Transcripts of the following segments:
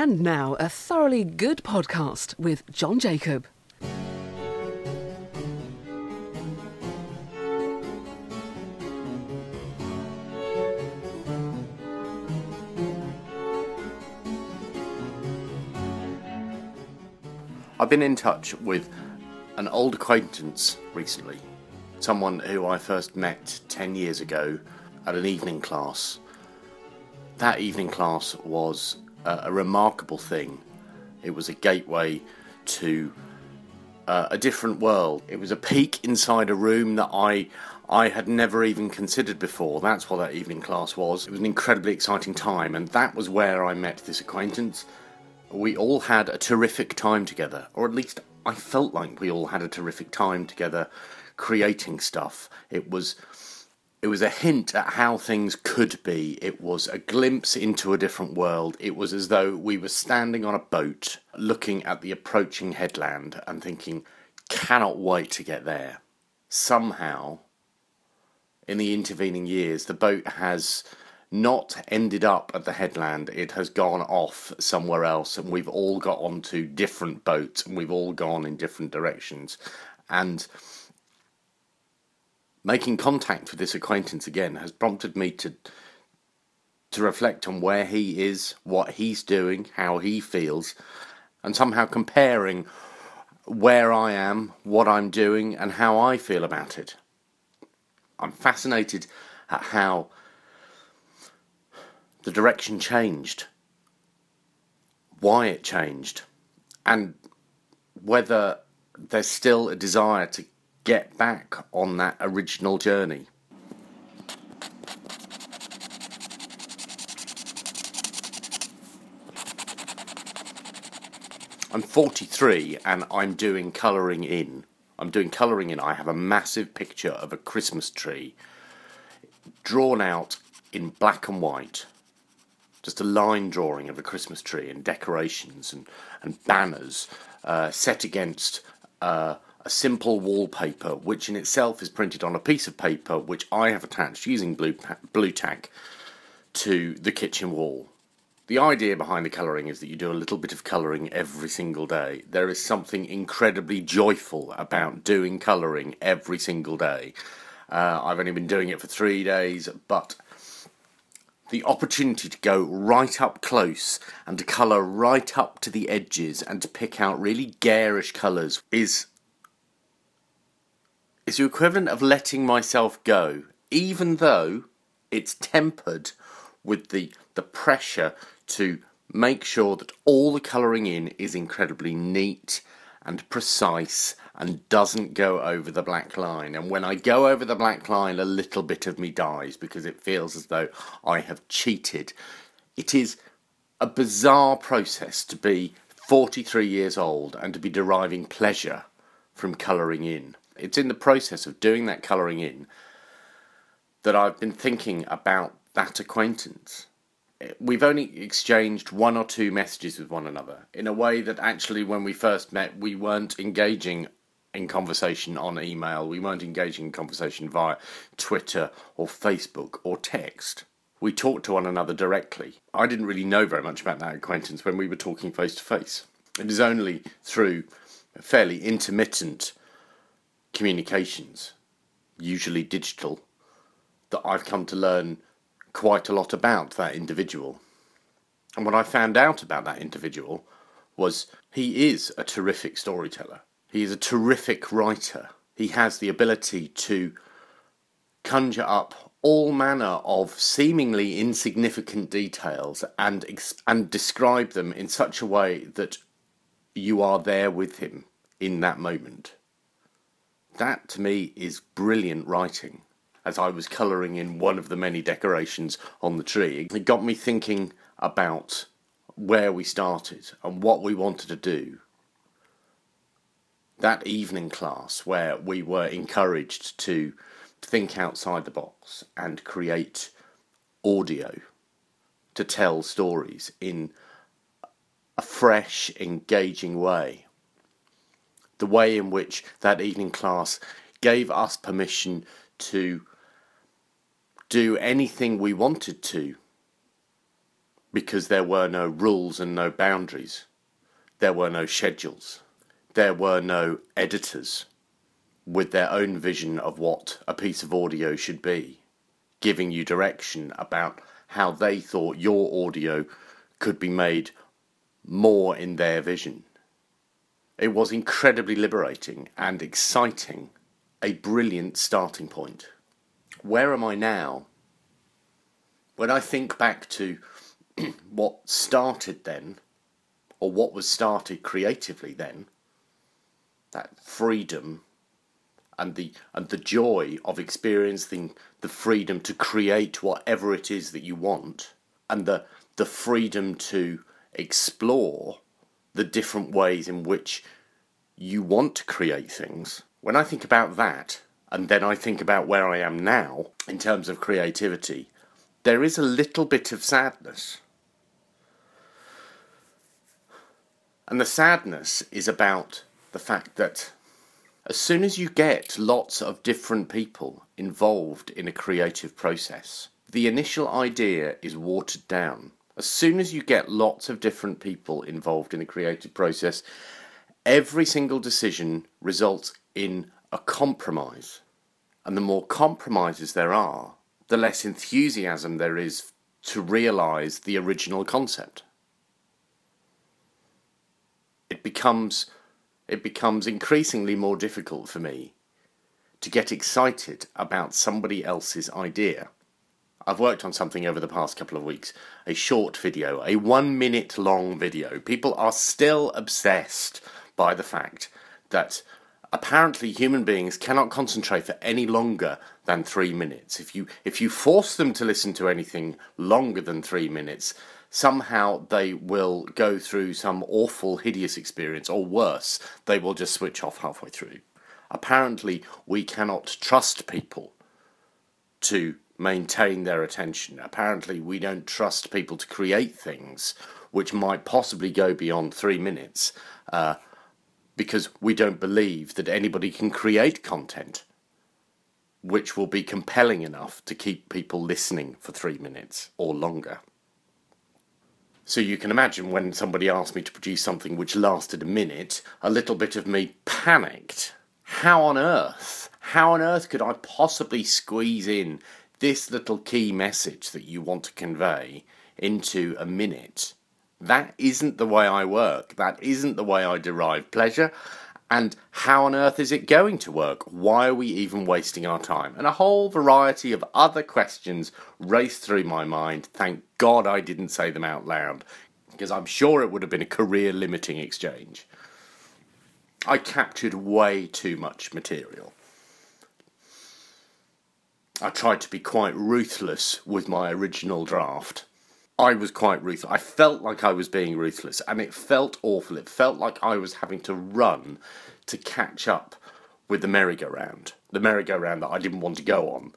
And now, a thoroughly good podcast with Jon Jacob. I've been in touch with an old acquaintance recently, someone who I first met 10 years ago at an evening class. That evening class was a, a remarkable thing. It was a gateway to uh, a different world. It was a peek inside a room that I I had never even considered before. That's what that evening class was. It was an incredibly exciting time, and that was where I met this acquaintance we all had a terrific time together, or at least I felt like we all had a terrific time together creating stuff. It was it was a hint at how things could be. It was a glimpse into a different world. It was as though we were standing on a boat looking at the approaching headland and thinking, cannot wait to get there. Somehow, in the intervening years, the boat has not ended up at the headland. It has gone off somewhere else, and we've all got onto different boats, and we've all gone in different directions. And making contact with this acquaintance again has prompted me to to reflect on where he is, what he's doing, how he feels, and somehow comparing where I am, what I'm doing, and how I feel about it. I'm fascinated at how the direction changed, why it changed, and whether there's still a desire to get back on that original journey. I'm 43 and I'm doing colouring in. I'm doing colouring in. I have a massive picture of a Christmas tree drawn out in black and white just a line drawing of a Christmas tree and decorations and, and banners uh, set against uh, a simple wallpaper, which in itself is printed on a piece of paper which I have attached using blue, Blu Tack to the kitchen wall. The idea behind the colouring is that you do a little bit of colouring every single day. There is something incredibly joyful about doing colouring every single day. Uh, I've only been doing it for three days, but the opportunity to go right up close and to colour right up to the edges and to pick out really garish colours is is the equivalent of letting myself go, even though it's tempered with the the pressure to make sure that all the colouring in is incredibly neat and precise and doesn't go over the black line. And when I go over the black line, a little bit of me dies because it feels as though I have cheated. It is a bizarre process to be 43 years old and to be deriving pleasure from colouring in. It's in the process of doing that colouring in that I've been thinking about that acquaintance. We've only exchanged one or two messages with one another in a way that actually when we first met we weren't engaging in conversation on email. We weren't engaging in conversation via twitter or facebook or text. We talked to one another directly. I didn't really know very much about that acquaintance when we were talking face to face. It is only through fairly intermittent communications usually digital that i've come to learn quite a lot about that individual. And what I found out about that individual was he is a terrific storyteller. He is a terrific writer. He has the ability to conjure up all manner of seemingly insignificant details and and describe them in such a way that you are there with him in that moment. That to me is brilliant writing as I was colouring in one of the many decorations on the tree. It got me thinking about where we started and what we wanted to do. That evening class where we were encouraged to think outside the box and create audio to tell stories in a fresh, engaging way. The way in which that evening class gave us permission to do anything we wanted to because there were no rules and no boundaries. There were no schedules. There were no editors with their own vision of what a piece of audio should be, giving you direction about how they thought your audio could be made more in their vision. It was incredibly liberating and exciting, a brilliant starting point. Where am I now? When I think back to what started then, or what was started creatively then, that freedom and the and the joy of experiencing the freedom to create whatever it is that you want and the the freedom to explore the different ways in which you want to create things when i think about that and then i think about where i am now in terms of creativity there is a little bit of sadness and the sadness is about the fact that as soon as you get lots of different people involved in a creative process, the initial idea is watered down. As soon as you get lots of different people involved in the creative process, every single decision results in a compromise. And the more compromises there are, the less enthusiasm there is to realize the original concept. It becomes it becomes increasingly more difficult for me to get excited about somebody else's idea. I've worked on something over the past couple of weeks, a short video, a one minute long video. People are still obsessed by the fact that apparently human beings cannot concentrate for any longer than three minutes. If you if you force them to listen to anything longer than three minutes, somehow they will go through some awful, hideous experience, or worse, they will just switch off halfway through. Apparently, we cannot trust people to maintain their attention. Apparently, we don't trust people to create things which might possibly go beyond three minutes uh, because we don't believe that anybody can create content which will be compelling enough to keep people listening for three minutes or longer. So you can imagine when somebody asked me to produce something which lasted a minute, a little bit of me panicked. How on earth? How on earth could I possibly squeeze in this little key message that you want to convey into a minute? That isn't the way I work. That isn't the way I derive pleasure. And how on earth is it going to work? Why are we even wasting our time? And a whole variety of other questions raced through my mind. Thank God I didn't say them out loud, because I'm sure it would have been a career limiting exchange. I captured way too much material. I tried to be quite ruthless with my original draft. I was quite ruthless. I felt like I was being ruthless, and it felt awful. It felt like I was having to run to catch up with the merry-go-round. The merry-go-round that I didn't want to go on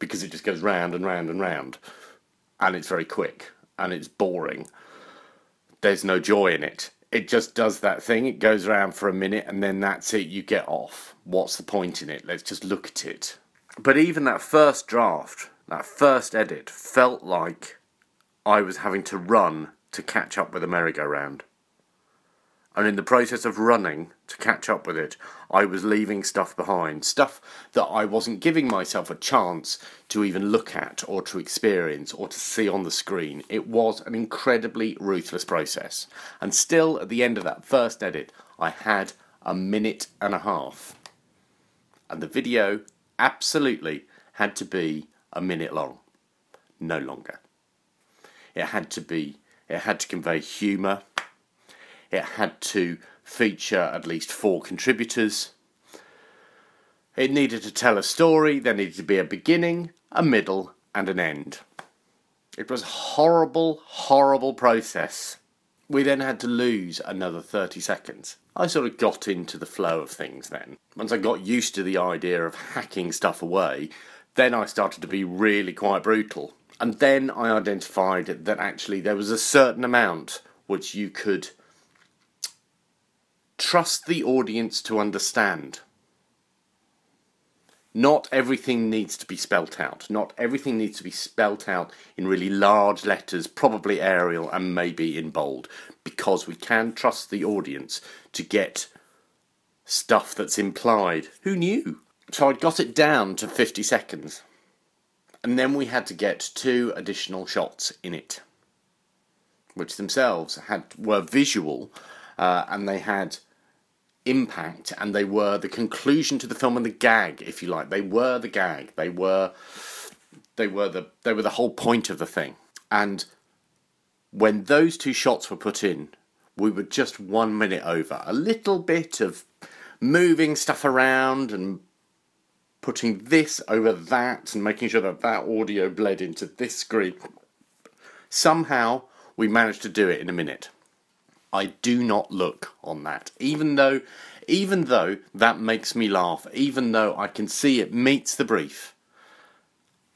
because it just goes round and round and round, and it's very quick and it's boring. There's no joy in it. It just does that thing. It goes around for a minute, and then that's it. You get off. What's the point in it? Let's just look at it. But even that first draft, that first edit, felt like I was having to run to catch up with the merry-go-round. And in the process of running to catch up with it, I was leaving stuff behind. Stuff that I wasn't giving myself a chance to even look at, or to experience, or to see on the screen. It was an incredibly ruthless process. And still, at the end of that first edit, I had a minute and a half. And the video absolutely had to be a minute long, no longer. It had to be, it had to convey humour. It had to feature at least four contributors. It needed to tell a story, there needed to be a beginning, a middle, and an end. It was a horrible, horrible process. We then had to lose another 30 seconds. I sort of got into the flow of things then. Once I got used to the idea of hacking stuff away, then I started to be really quite brutal. And then I identified that actually there was a certain amount which you could trust the audience to understand. Not everything needs to be spelt out. Not everything needs to be spelt out in really large letters, probably Arial and maybe in bold, because we can trust the audience to get stuff that's implied. Who knew? So I'd got it down to 50 seconds. And then we had to get two additional shots in it, which themselves had were visual uh, and they had impact and they were the conclusion to the film and the gag, if you like. They were the gag. They were they were the they were the whole point of the thing. And when those two shots were put in, we were just one minute over. A little bit of moving stuff around and putting this over that and making sure that that audio bled into this screen. Somehow we managed to do it in a minute. I do not look on that, even though, even though that makes me laugh, even though I can see it meets the brief.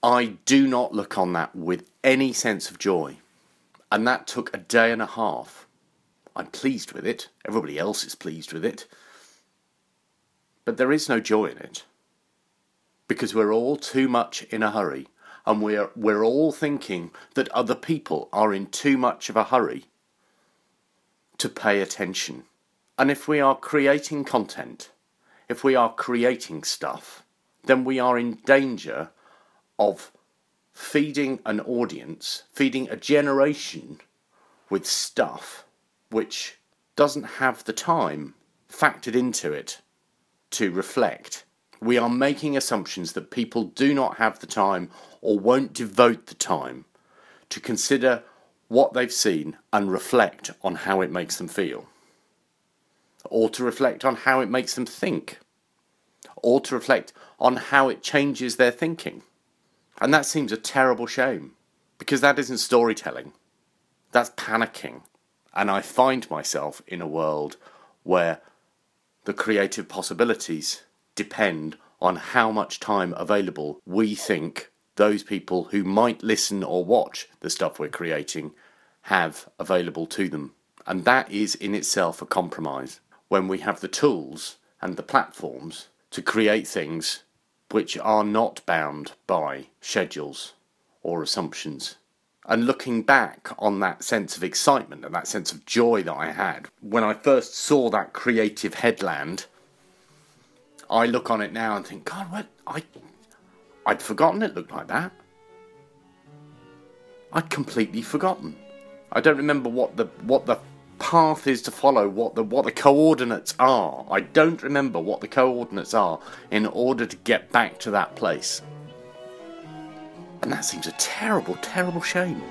I do not look on that with any sense of joy, and that took a day and a half. I'm pleased with it. Everybody else is pleased with it. But there is no joy in it. Because we're all too much in a hurry, and we're, we're all thinking that other people are in too much of a hurry to pay attention. And if we are creating content, if we are creating stuff, then we are in danger of feeding an audience, feeding a generation with stuff which doesn't have the time factored into it to reflect. We are making assumptions that people do not have the time or won't devote the time to consider what they've seen and reflect on how it makes them feel. Or to reflect on how it makes them think. Or to reflect on how it changes their thinking. And that seems a terrible shame because that isn't storytelling, that's panicking. And I find myself in a world where the creative possibilities depend on how much time available we think those people who might listen or watch the stuff we're creating have available to them. And that is in itself a compromise when we have the tools and the platforms to create things which are not bound by schedules or assumptions. And looking back on that sense of excitement and that sense of joy that I had when I first saw that creative headland, I look on it now and think, God, what I I'd forgotten it looked like that. I'd completely forgotten. I don't remember what the what the path is to follow, what the what the coordinates are. I don't remember what the coordinates are in order to get back to that place. And that seems a terrible, terrible shame.